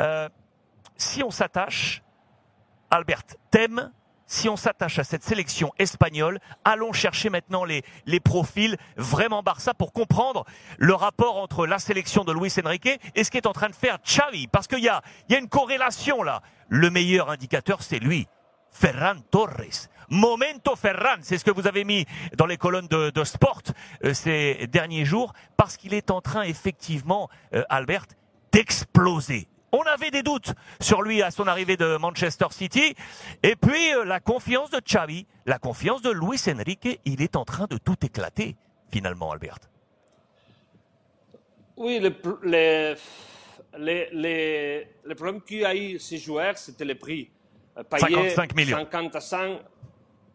Euh, si on s'attache, Albert, thème, si on s'attache à cette sélection espagnole, allons chercher maintenant les, les profils vraiment Barça pour comprendre le rapport entre la sélection de Luis Enrique et ce qu'est en train de faire Xavi. Parce qu'il y a, y a une corrélation là. Le meilleur indicateur, c'est lui, Ferran Torres. Momento Ferran, c'est ce que vous avez mis dans les colonnes de, de Sport euh, ces derniers jours, parce qu'il est en train effectivement, euh, Albert, d'exploser. On avait des doutes sur lui à son arrivée de Manchester City. Et puis, euh, la confiance de Xavi, la confiance de Luis Enrique, il est en train de tout éclater, finalement, Albert. Oui, le, les, les, les, le problème qu'il y a eu ces joueurs, c'était le prix. Euh, Payé 55 millions. 50 à 100,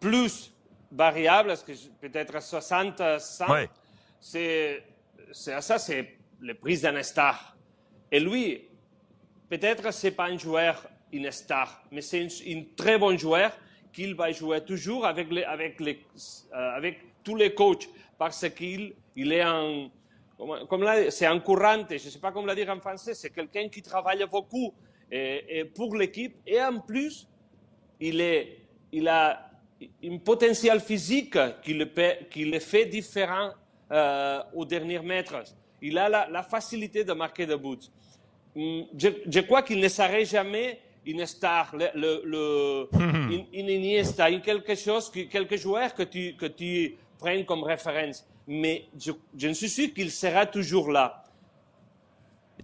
plus variable, peut-être 60 à 100. Ouais. C'est, ça, c'est le prix d'un star. Et lui, peut-être c'est pas un joueur une star, mais c'est un très bon joueur qu'il va jouer toujours euh, avec tous les coachs parce qu'il il est un, comme, c'est un courant, je ne sais pas comment le dire en français, c'est quelqu'un qui travaille beaucoup pour l'équipe et en plus, il, a un potentiel physique qui le, fait différent euh, au dernier mètre. Il a la, la facilité de marquer des buts. Mm, je, je crois qu'il ne serait jamais une star, le, le, le une, une Iniesta, une quelque chose, quelque joueur que tu, que tu prennes comme référence. Mais je, je ne suis sûr qu'il sera toujours là.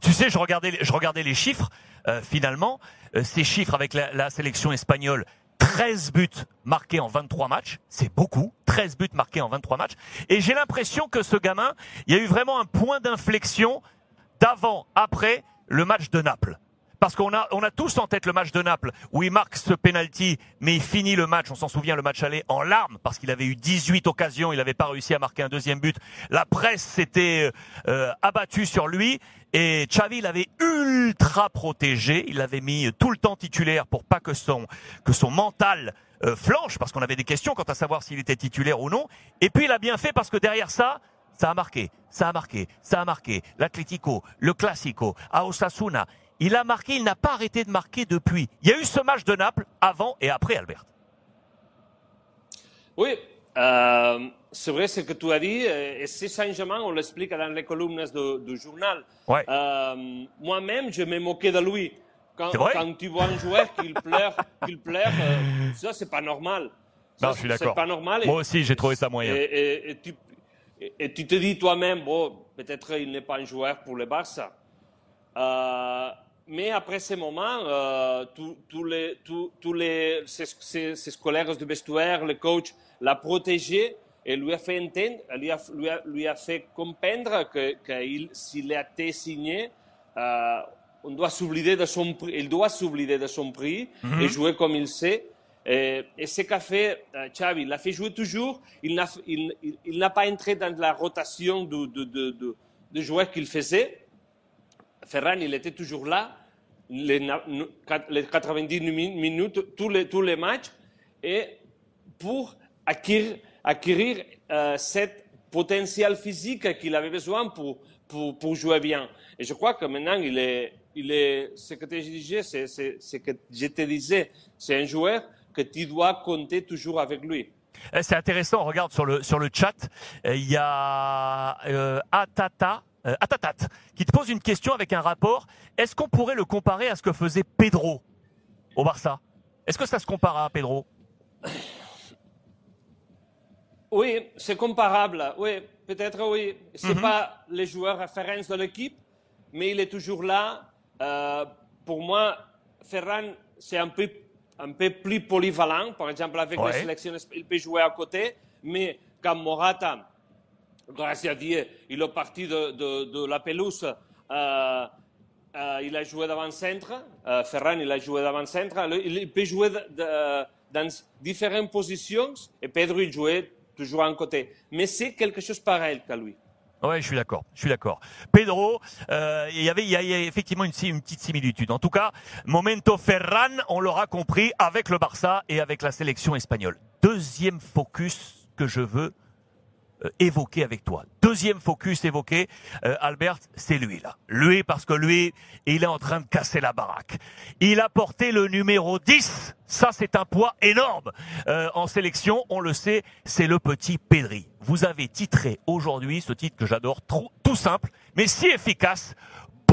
Tu sais, je regardais, je regardais les chiffres. Euh, finalement, euh, ces chiffres avec la, la, sélection espagnole, 13 buts marqués en 23 matchs, c'est beaucoup. 13 buts marqués en 23 matchs. Et j'ai l'impression que ce gamin, il y a eu vraiment un point d'inflexion d'avant, après le match de Naples. Parce qu'on a, on a tous en tête le match de Naples où il marque ce penalty, mais il finit le match, on s'en souvient, le match allait en larmes parce qu'il avait eu 18 occasions, il n'avait pas réussi à marquer un deuxième but. La presse s'était euh, abattue sur lui et Xavi l'avait ultra protégé. Il l'avait mis tout le temps titulaire pour pas que son, que son mental euh, flanche parce qu'on avait des questions quant à savoir s'il était titulaire ou non. Et puis il a bien fait parce que derrière ça, ça a marqué, ça a marqué, ça a marqué. L'Atlético, le Classico, à Osasuna. Il a marqué, il n'a pas arrêté de marquer depuis. Il y a eu ce match de Naples avant et après, Albert. Oui, euh, c'est vrai ce que tu as dit. Et ces changements, on l'explique dans les colonnes du journal. Ouais. Euh, Moi-même, je me moquais de lui. Quand, C'est quand tu vois un joueur qui pleure, qu'il pleure, euh, ça, c'est pas normal. Ça, Non, je suis c'est d'accord. pas normal. Et- Moi aussi, j'ai trouvé ça moyen. Et, et- et tu, et- tu te dis toi-même, bon, peut-être il n'est pas un joueur pour le Barça. Euh, mais après ce moment, euh, tous les, les, ses, ses- ses collègues du vestiaire, le coach, l'a protégé et lui a fait entendre, lui a, lui a, lui a fait comprendre que, que il- s'il a été signé, euh, on doit s'oublier de son prix, il doit s'oublier de son prix et jouer comme il sait. Et, et ce qu'a fait euh, Xavi, il l'a fait jouer toujours. Il n'a pas entré dans la rotation de, de, joueurs qu'il faisait. Ferran, il était toujours là, les, na- nu- quat- les 90 min- minutes, tous les, matchs, et pour acquérir, acquérir euh, cette potentiel physique qu'il avait besoin pour, jouer bien. Et je crois que maintenant, il est, c'est, ce que je te disais, c'est un joueur que tu dois compter toujours avec lui. Eh, C'est intéressant, on regarde sur le, sur le chat, euh, il y a euh, Atata, euh, Atatat qui te pose une question avec un rapport. Est-ce qu'on pourrait le comparer à ce que faisait Pedro au Barça? Est-ce que ça se compare à Pedro? Oui, c'est comparable. Oui, peut-être oui. C'est pas les joueurs références de l'équipe, mais il est toujours là. Euh, pour moi, Ferran, c'est un peu, un peu plus polyvalent. Par exemple, avec Ouais. les sélections, il peut jouer à côté, mais comme Morata, grâce à Dieu, il est parti de, de, de la pelouse. euh, euh, il a joué d'avant-centre. Euh, Ferran, il a joué d'avant-centre. Il peut jouer de- dans différentes positions et Pedro, il jouait toujours à un côté. Mais c'est quelque chose pareil qu'à lui. Ouais, je suis d'accord. Je suis d'accord. Pedro, euh, il y avait, effectivement une petite similitude. En tout cas, Momento Ferran, on l'aura compris avec le Barça et avec la sélection espagnole. Deuxième focus que je veux euh, avec toi. Deuxième focus évoqué, euh, Albert, c'est lui là. Lui parce que lui, il est en train de casser la baraque. Il a porté le numéro 10. Ça, c'est un poids énorme euh, en sélection. On le sait, c'est le petit Pedri. Vous avez titré aujourd'hui ce titre que j'adore, tout simple, mais si efficace.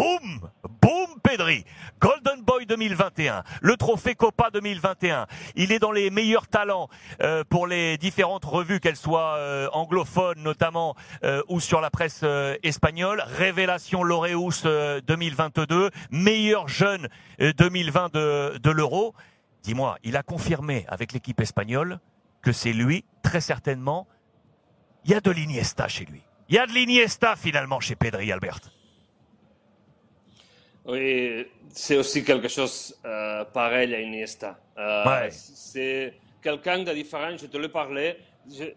Boum Boum Pedri Golden Boy 2021, le trophée Copa 2021. Il est dans les meilleurs talents euh, pour les différentes revues, qu'elles soient euh, anglophones notamment euh, ou sur la presse espagnole. Révélation Laureus 2022, meilleur jeune 2020 de, de l'Euro. Dis-moi, il a confirmé avec l'équipe espagnole que c'est lui, très certainement. Il y a de l'Iniesta chez lui. Il y a de l'Iniesta finalement chez Pedri, Albert. Oui, c'est aussi quelque chose euh, pareil à Iniesta. Euh, C'est quelqu'un de différent, je te le parlais.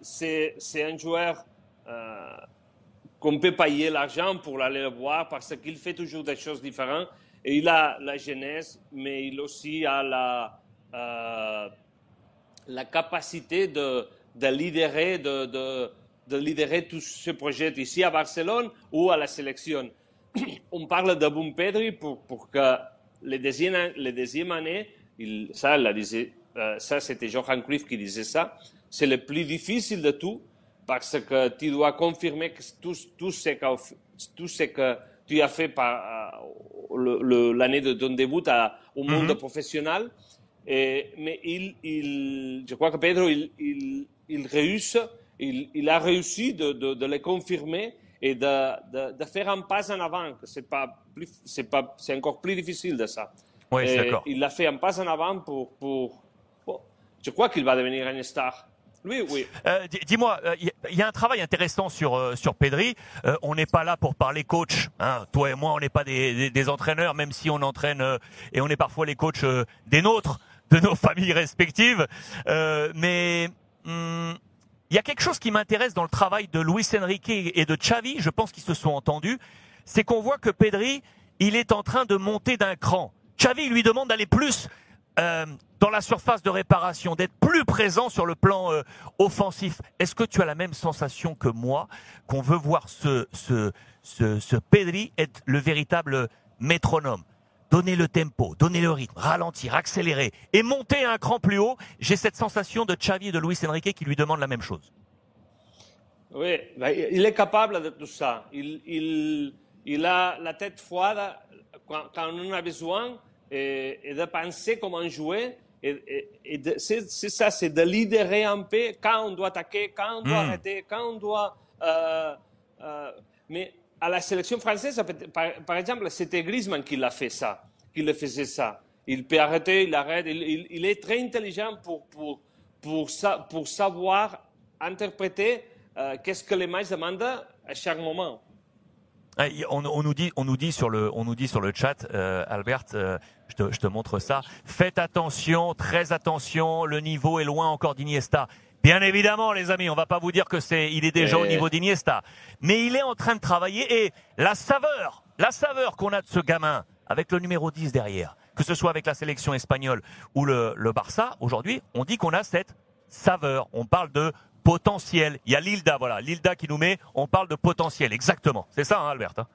C'est un joueur euh, qu'on peut payer l'argent pour aller le voir parce qu'il fait toujours des choses différentes. Et il a la jeunesse, mais il aussi a la, euh, la capacité de, de lidérer, de, de, de lidérer tout ce projet ici à Barcelone ou à la sélection. On parle de Pedri pour, pour que les deuxième, les il, ça, disait, euh, ça c'était Johan Cruyff qui disait ça, c'est le plus difficile de tout parce que tu dois confirmer que tout, tout, ce, que, tout ce que tu as fait par euh, l'année de ton début à, au monde mhm. professionnel. Et, mais il, il, je crois que Pedro, il, il, il réussit, il, il, a réussi de, de, de le confirmer et de, de, faire un pas en avant. C'est pas c'est pas, c'est encore plus difficile de ça. Oui, d'accord. Il a fait un pas en avant pour, pour, je crois qu'il va devenir une star. Oui, oui. Euh, dis-moi, il euh, y a un travail intéressant sur euh, sur Pedri. on n'est pas là pour parler coach. Hein. Toi et moi, on n'est pas des, des, entraîneurs, même si on entraîne et on est parfois les coachs des nôtres, de nos familles respectives. mais hum, il y a quelque chose qui m'intéresse dans le travail de Luis Enrique et de Xavi, je pense qu'ils se sont entendus, c'est qu'on voit que Pedri, il est en train de monter d'un cran. Xavi lui demande d'aller plus euh, dans la surface de réparation, d'être plus présent sur le plan euh, offensif. Est-ce que tu as la même sensation que moi, qu'on veut voir ce, ce, ce, ce Pedri être le véritable métronome? Donner le tempo, donner le rythme, ralentir, accélérer et monter un cran plus haut. J'ai cette sensation de Xavi et de Luis Enrique qui lui demandent la même chose. Oui, ben, il est capable de tout ça. Il, il, il a la tête froide quand, on en a besoin et, et, de penser comment jouer. Et, et c'est ça, c'est de libérer un peu quand on doit attaquer, quand on doit hmm. arrêter, quand on doit... Euh, euh, mais à la sélection française, par, exemple, c'était Griezmann qui l'a fait ça, qui le faisait ça. Il peut arrêter, il arrête. Il, est très intelligent pour, savoir interpréter euh, qu'est-ce que les matchs demandent à chaque moment. On, nous dit, on nous dit sur le, on nous dit sur le chat, euh, Albert, euh, je, te, montre ça. Faites attention, très attention. Le niveau est loin encore d'Iniesta. Bien évidemment, les amis, on va pas vous dire que c'est, il est déjà au niveau d'Iniesta, mais il est en train de travailler et la saveur, la saveur qu'on a de ce gamin avec le numéro 10 derrière, que ce soit avec la sélection espagnole ou le, le Barça, aujourd'hui, on dit qu'on a cette saveur. On parle de potentiel. Il y a Lilda, voilà, Lilda qui nous met, on parle de potentiel, exactement. C'est ça, hein, Albert hein?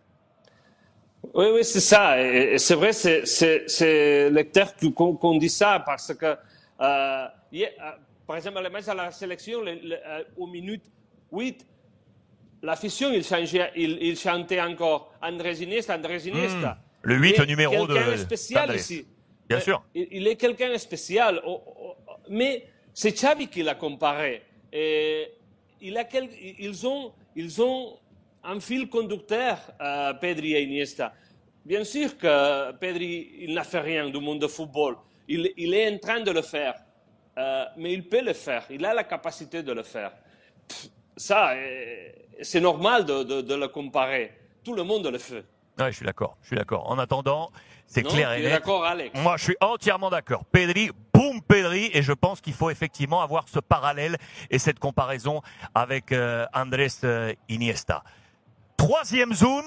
Oui, oui, c'est ça. c'est vrai, c'est, c'est, lecteur qu'on dit ça parce que euh, par exemple, le match à la sélection, le, le, au minute 8, l'afition, il, il, il, chantait encore Andrés Iniesta, Andrés Iniesta. Hmm. Le 8, le numéro de. quelqu'un spécial ici. Bien euh, sûr. Il, il est quelqu'un spécial. Oh, oh, oh, mais c'est Xavi qui l'a comparé. Et il a quel, ils, ont, ils ont un fil conducteur, euh, Pedri et Iniesta. Bien sûr que Pedri, il n'a fait rien du monde de football. Il, il est en train de le faire. Euh, mais il peut le faire, il a la capacité de le faire. ça, euh, c'est normal de, de, le comparer. Tout le monde le fait. Oui, je suis d'accord, je suis d'accord. En attendant, c'est clair et d'accord, Alex. Moi, je suis entièrement d'accord. Pedri, boum, Pedri, et je pense qu'il faut effectivement avoir ce parallèle et cette comparaison avec euh, Andrés Iniesta. Troisième zoom,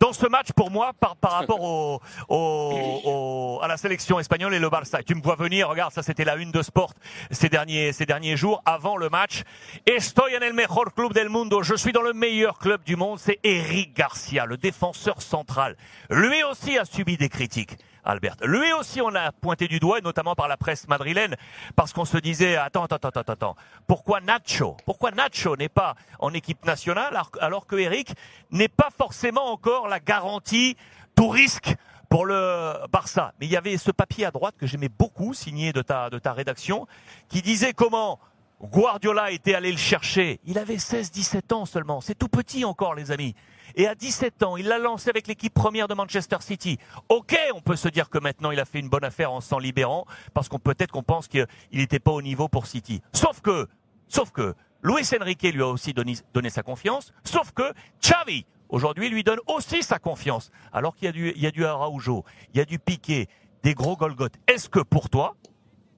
dans ce match pour moi par, par rapport au, au, au, à la sélection espagnole et le Barça. Tu me vois venir, regarde, ça c'était la une de Sport ces derniers, ces derniers jours, avant le match. Estoy en el mejor club del mundo. Je suis dans le meilleur club du monde. C'est Eric Garcia, le défenseur central. Lui aussi a subi des critiques. Albert. Lui aussi, on l'a pointé du doigt, notamment par la presse madrilène, parce qu'on se disait, attends, attends, attends, attends, pourquoi Nacho? Pourquoi Nacho n'est pas en équipe nationale alors que Eric n'est pas forcément encore la garantie tout risque pour le Barça? Mais il y avait ce papier à droite que j'aimais beaucoup, signé de ta, de ta rédaction, qui disait comment Guardiola était allé le chercher. Il avait 16-17 ans seulement. C'est tout petit encore, les amis. Et à 17 ans, il l'a lancé avec l'équipe première de Manchester City. Ok, on peut se dire que maintenant il a fait une bonne affaire en s'en libérant, parce qu'on peut-être qu'on pense qu'il n'était pas au niveau pour City. Sauf que, sauf que, Luis Enrique lui a aussi donné, sa confiance, sauf que Xavi aujourd'hui lui donne aussi sa confiance. Alors qu'il y a du, il y a du Araujo, il y a du Piqué, des gros Golgoth. Est-ce que pour toi,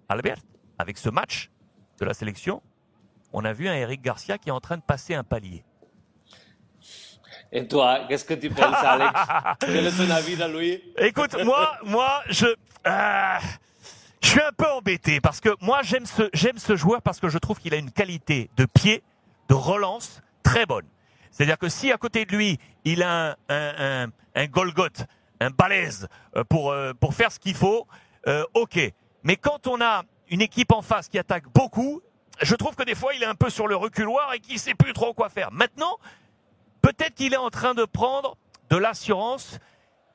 Albert, avec ce match de la sélection, on a vu un Eric Garcia qui est en train de passer un palier? Et toi, qu'est-ce que tu penses, Alex Quel est ton avis lui Écoute, moi, moi, je, euh, je suis un peu embêté parce que moi, j'aime ce, j'aime ce joueur parce que je trouve qu'il a une qualité de pied, de relance très bonne. C'est-à-dire que si à côté de lui, il a un, un, un, un Golgoth, un balèze euh, pour, euh, pour faire ce qu'il faut, euh, ok. Mais quand on a une équipe en face qui attaque beaucoup, je trouve que des fois il est un peu sur le reculoir et qu'il sait plus trop quoi faire. Maintenant, peut-être qu'il est en train de prendre de l'assurance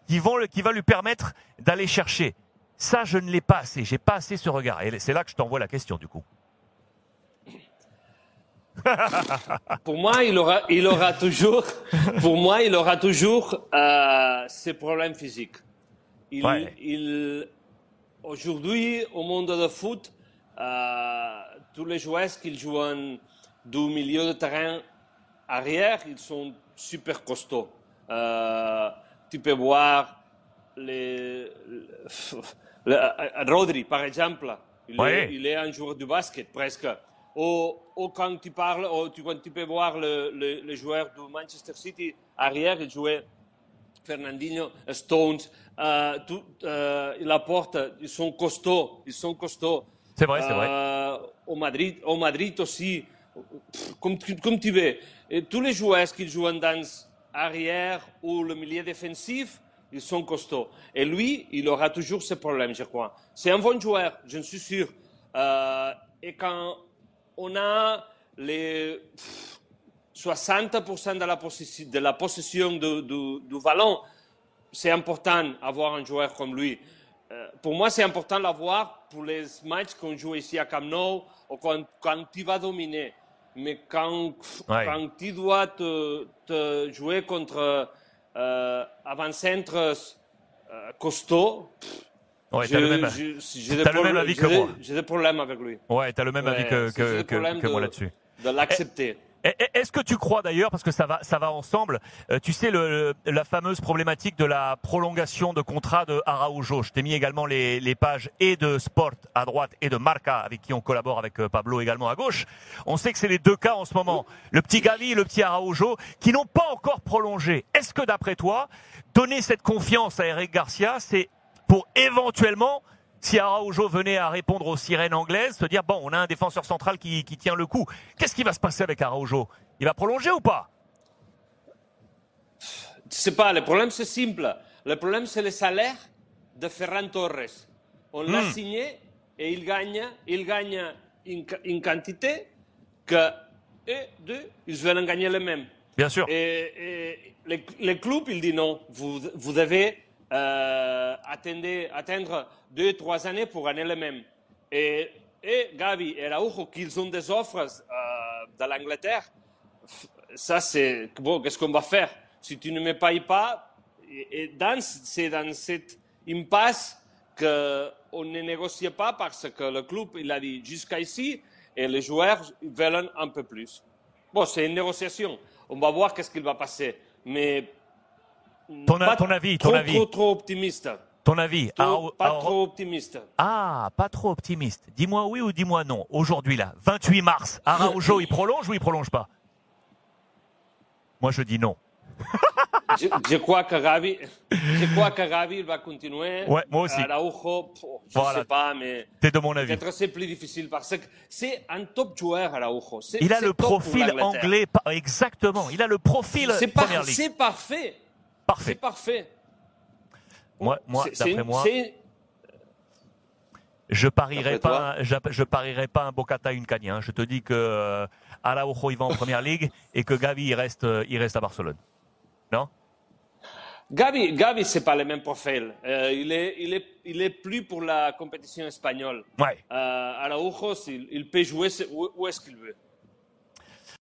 qui, vont, qui va lui permettre d'aller chercher. Ça, je ne l'ai pas assez. J'ai pas assez ce regard. Et c'est là que je t'envoie la question, du coup. pour moi, il aura, il aura toujours, pour moi, il aura toujours euh, ses problèmes physiques. Il, il, aujourd'hui, au monde de foot, euh, tous les joueurs qui jouent du milieu de terrain arrière, ils sont super costauds. Euh, tu peux voir les, Rodri, par exemple. Il, est, il, est, un joueur de basket, presque. Ou, quand tu parles, ou tu, quand tu peux voir le, le, le, joueur de Manchester City arrière, il jouait Fernandinho, Stones, euh, tout, euh, la porte, ils sont costauds, ils sont costauds. C'est vrai, c'est vrai. Euh, au Madrid, au Madrid aussi, comme, comme tu veux. Et tous les joueurs qui jouent dans arrière ou le milieu défensif, ils sont costauds. Et lui, il aura toujours ce problème, je crois. C'est un bon joueur, je suis sûr. Euh, et quand on a les 60% de la, possession, du, ballon. C'est important d'avoir un joueur comme lui. Euh, pour moi, c'est important d'avoir pour les matchs qu'on joue ici à Camp ou quand, quand tu vas dominer. Mais quand, ouais. quand tu dois te, te jouer contre euh, avant-centres euh, costauds, Ouais, j'ai le même, le même avis que moi. J'ai des problèmes avec lui. Ouais, t'as le même Ouais, avis que, que, des problèmes moi de- là-dessus. De l'accepter. Et- et- Est-ce que tu crois d'ailleurs, parce que ça va, ça va ensemble, euh, tu sais le- la fameuse problématique de la prolongation de contrat de Araujo. Je t'ai mis également les, les pages et de Sport à droite et de Marca avec qui on collabore avec euh, Pablo également à gauche. On sait que c'est les deux cas en ce moment, le petit Gavi et le petit Araujo, qui n'ont pas encore prolongé. Est-ce que d'après toi, donner cette confiance à Eric Garcia, c'est pour éventuellement si Araujo venait à répondre aux sirènes anglaises, se dire bon, on a un défenseur central qui, qui tient le coup. Qu'est-ce qui va se passer avec Araujo? Il va prolonger ou pas? Je sais pas, le problème c'est simple. Le problème c'est le salaire de Ferran Torres. On l'a Hmm. signé et il gagne, il gagne une, une quantité que eux deux, ils veulent gagner le même. Bien sûr. Et, et le, le club, il dit non, vous, vous devez euh, attendre, deux, trois années pour gagner le même. Et, et Gavi et Araujo, qu'ils ont des offres euh, de l'Angleterre, ça c'est bon, qu'est-ce qu'on va faire? Si tu ne me payes pas, et, dans, c'est dans cette impasse qu'on ne négocie pas parce que le club il a dit jusqu'à ici et les joueurs veulent un peu plus. Bon, c'est une négociation. On va voir qu'est-ce qu'il va passer. Mais Ton, a- ton avis, ton trop, avis, trop, trop optimiste. ton avis. Trop- Arau- pas Arau- trop optimiste. Ah, pas trop optimiste. Dis-moi oui ou dis-moi non. Aujourd'hui là, 28 mars, Araujo, il prolonge ou il prolonge pas? Moi je dis non. je, je crois que Gavi, je crois que Gavi va continuer. Ouais, moi aussi. Araujo, je ne Voilà. sais pas, mais T'es de mon avis. peut-être c'est plus difficile parce que c'est un top joueur, Araujo. Il a le profil anglais, exactement. Il a le profil C'est par- Première Ligue. c'est parfait. C'est Parfait. Moi, moi d'après moi, je parierais pas, je, je parierais pas un Bocata une Cagna. hein. Je te dis que euh, Araujo il va en Première Ligue et que Gavi il reste, euh, il reste à Barcelone. Non? Gavi, Gavi c'est pas le même profil. Euh, il, est, il, est, il est plus pour la compétition espagnole. Ouais. Euh, Araujo, il, il peut jouer où, où est-ce qu'il veut?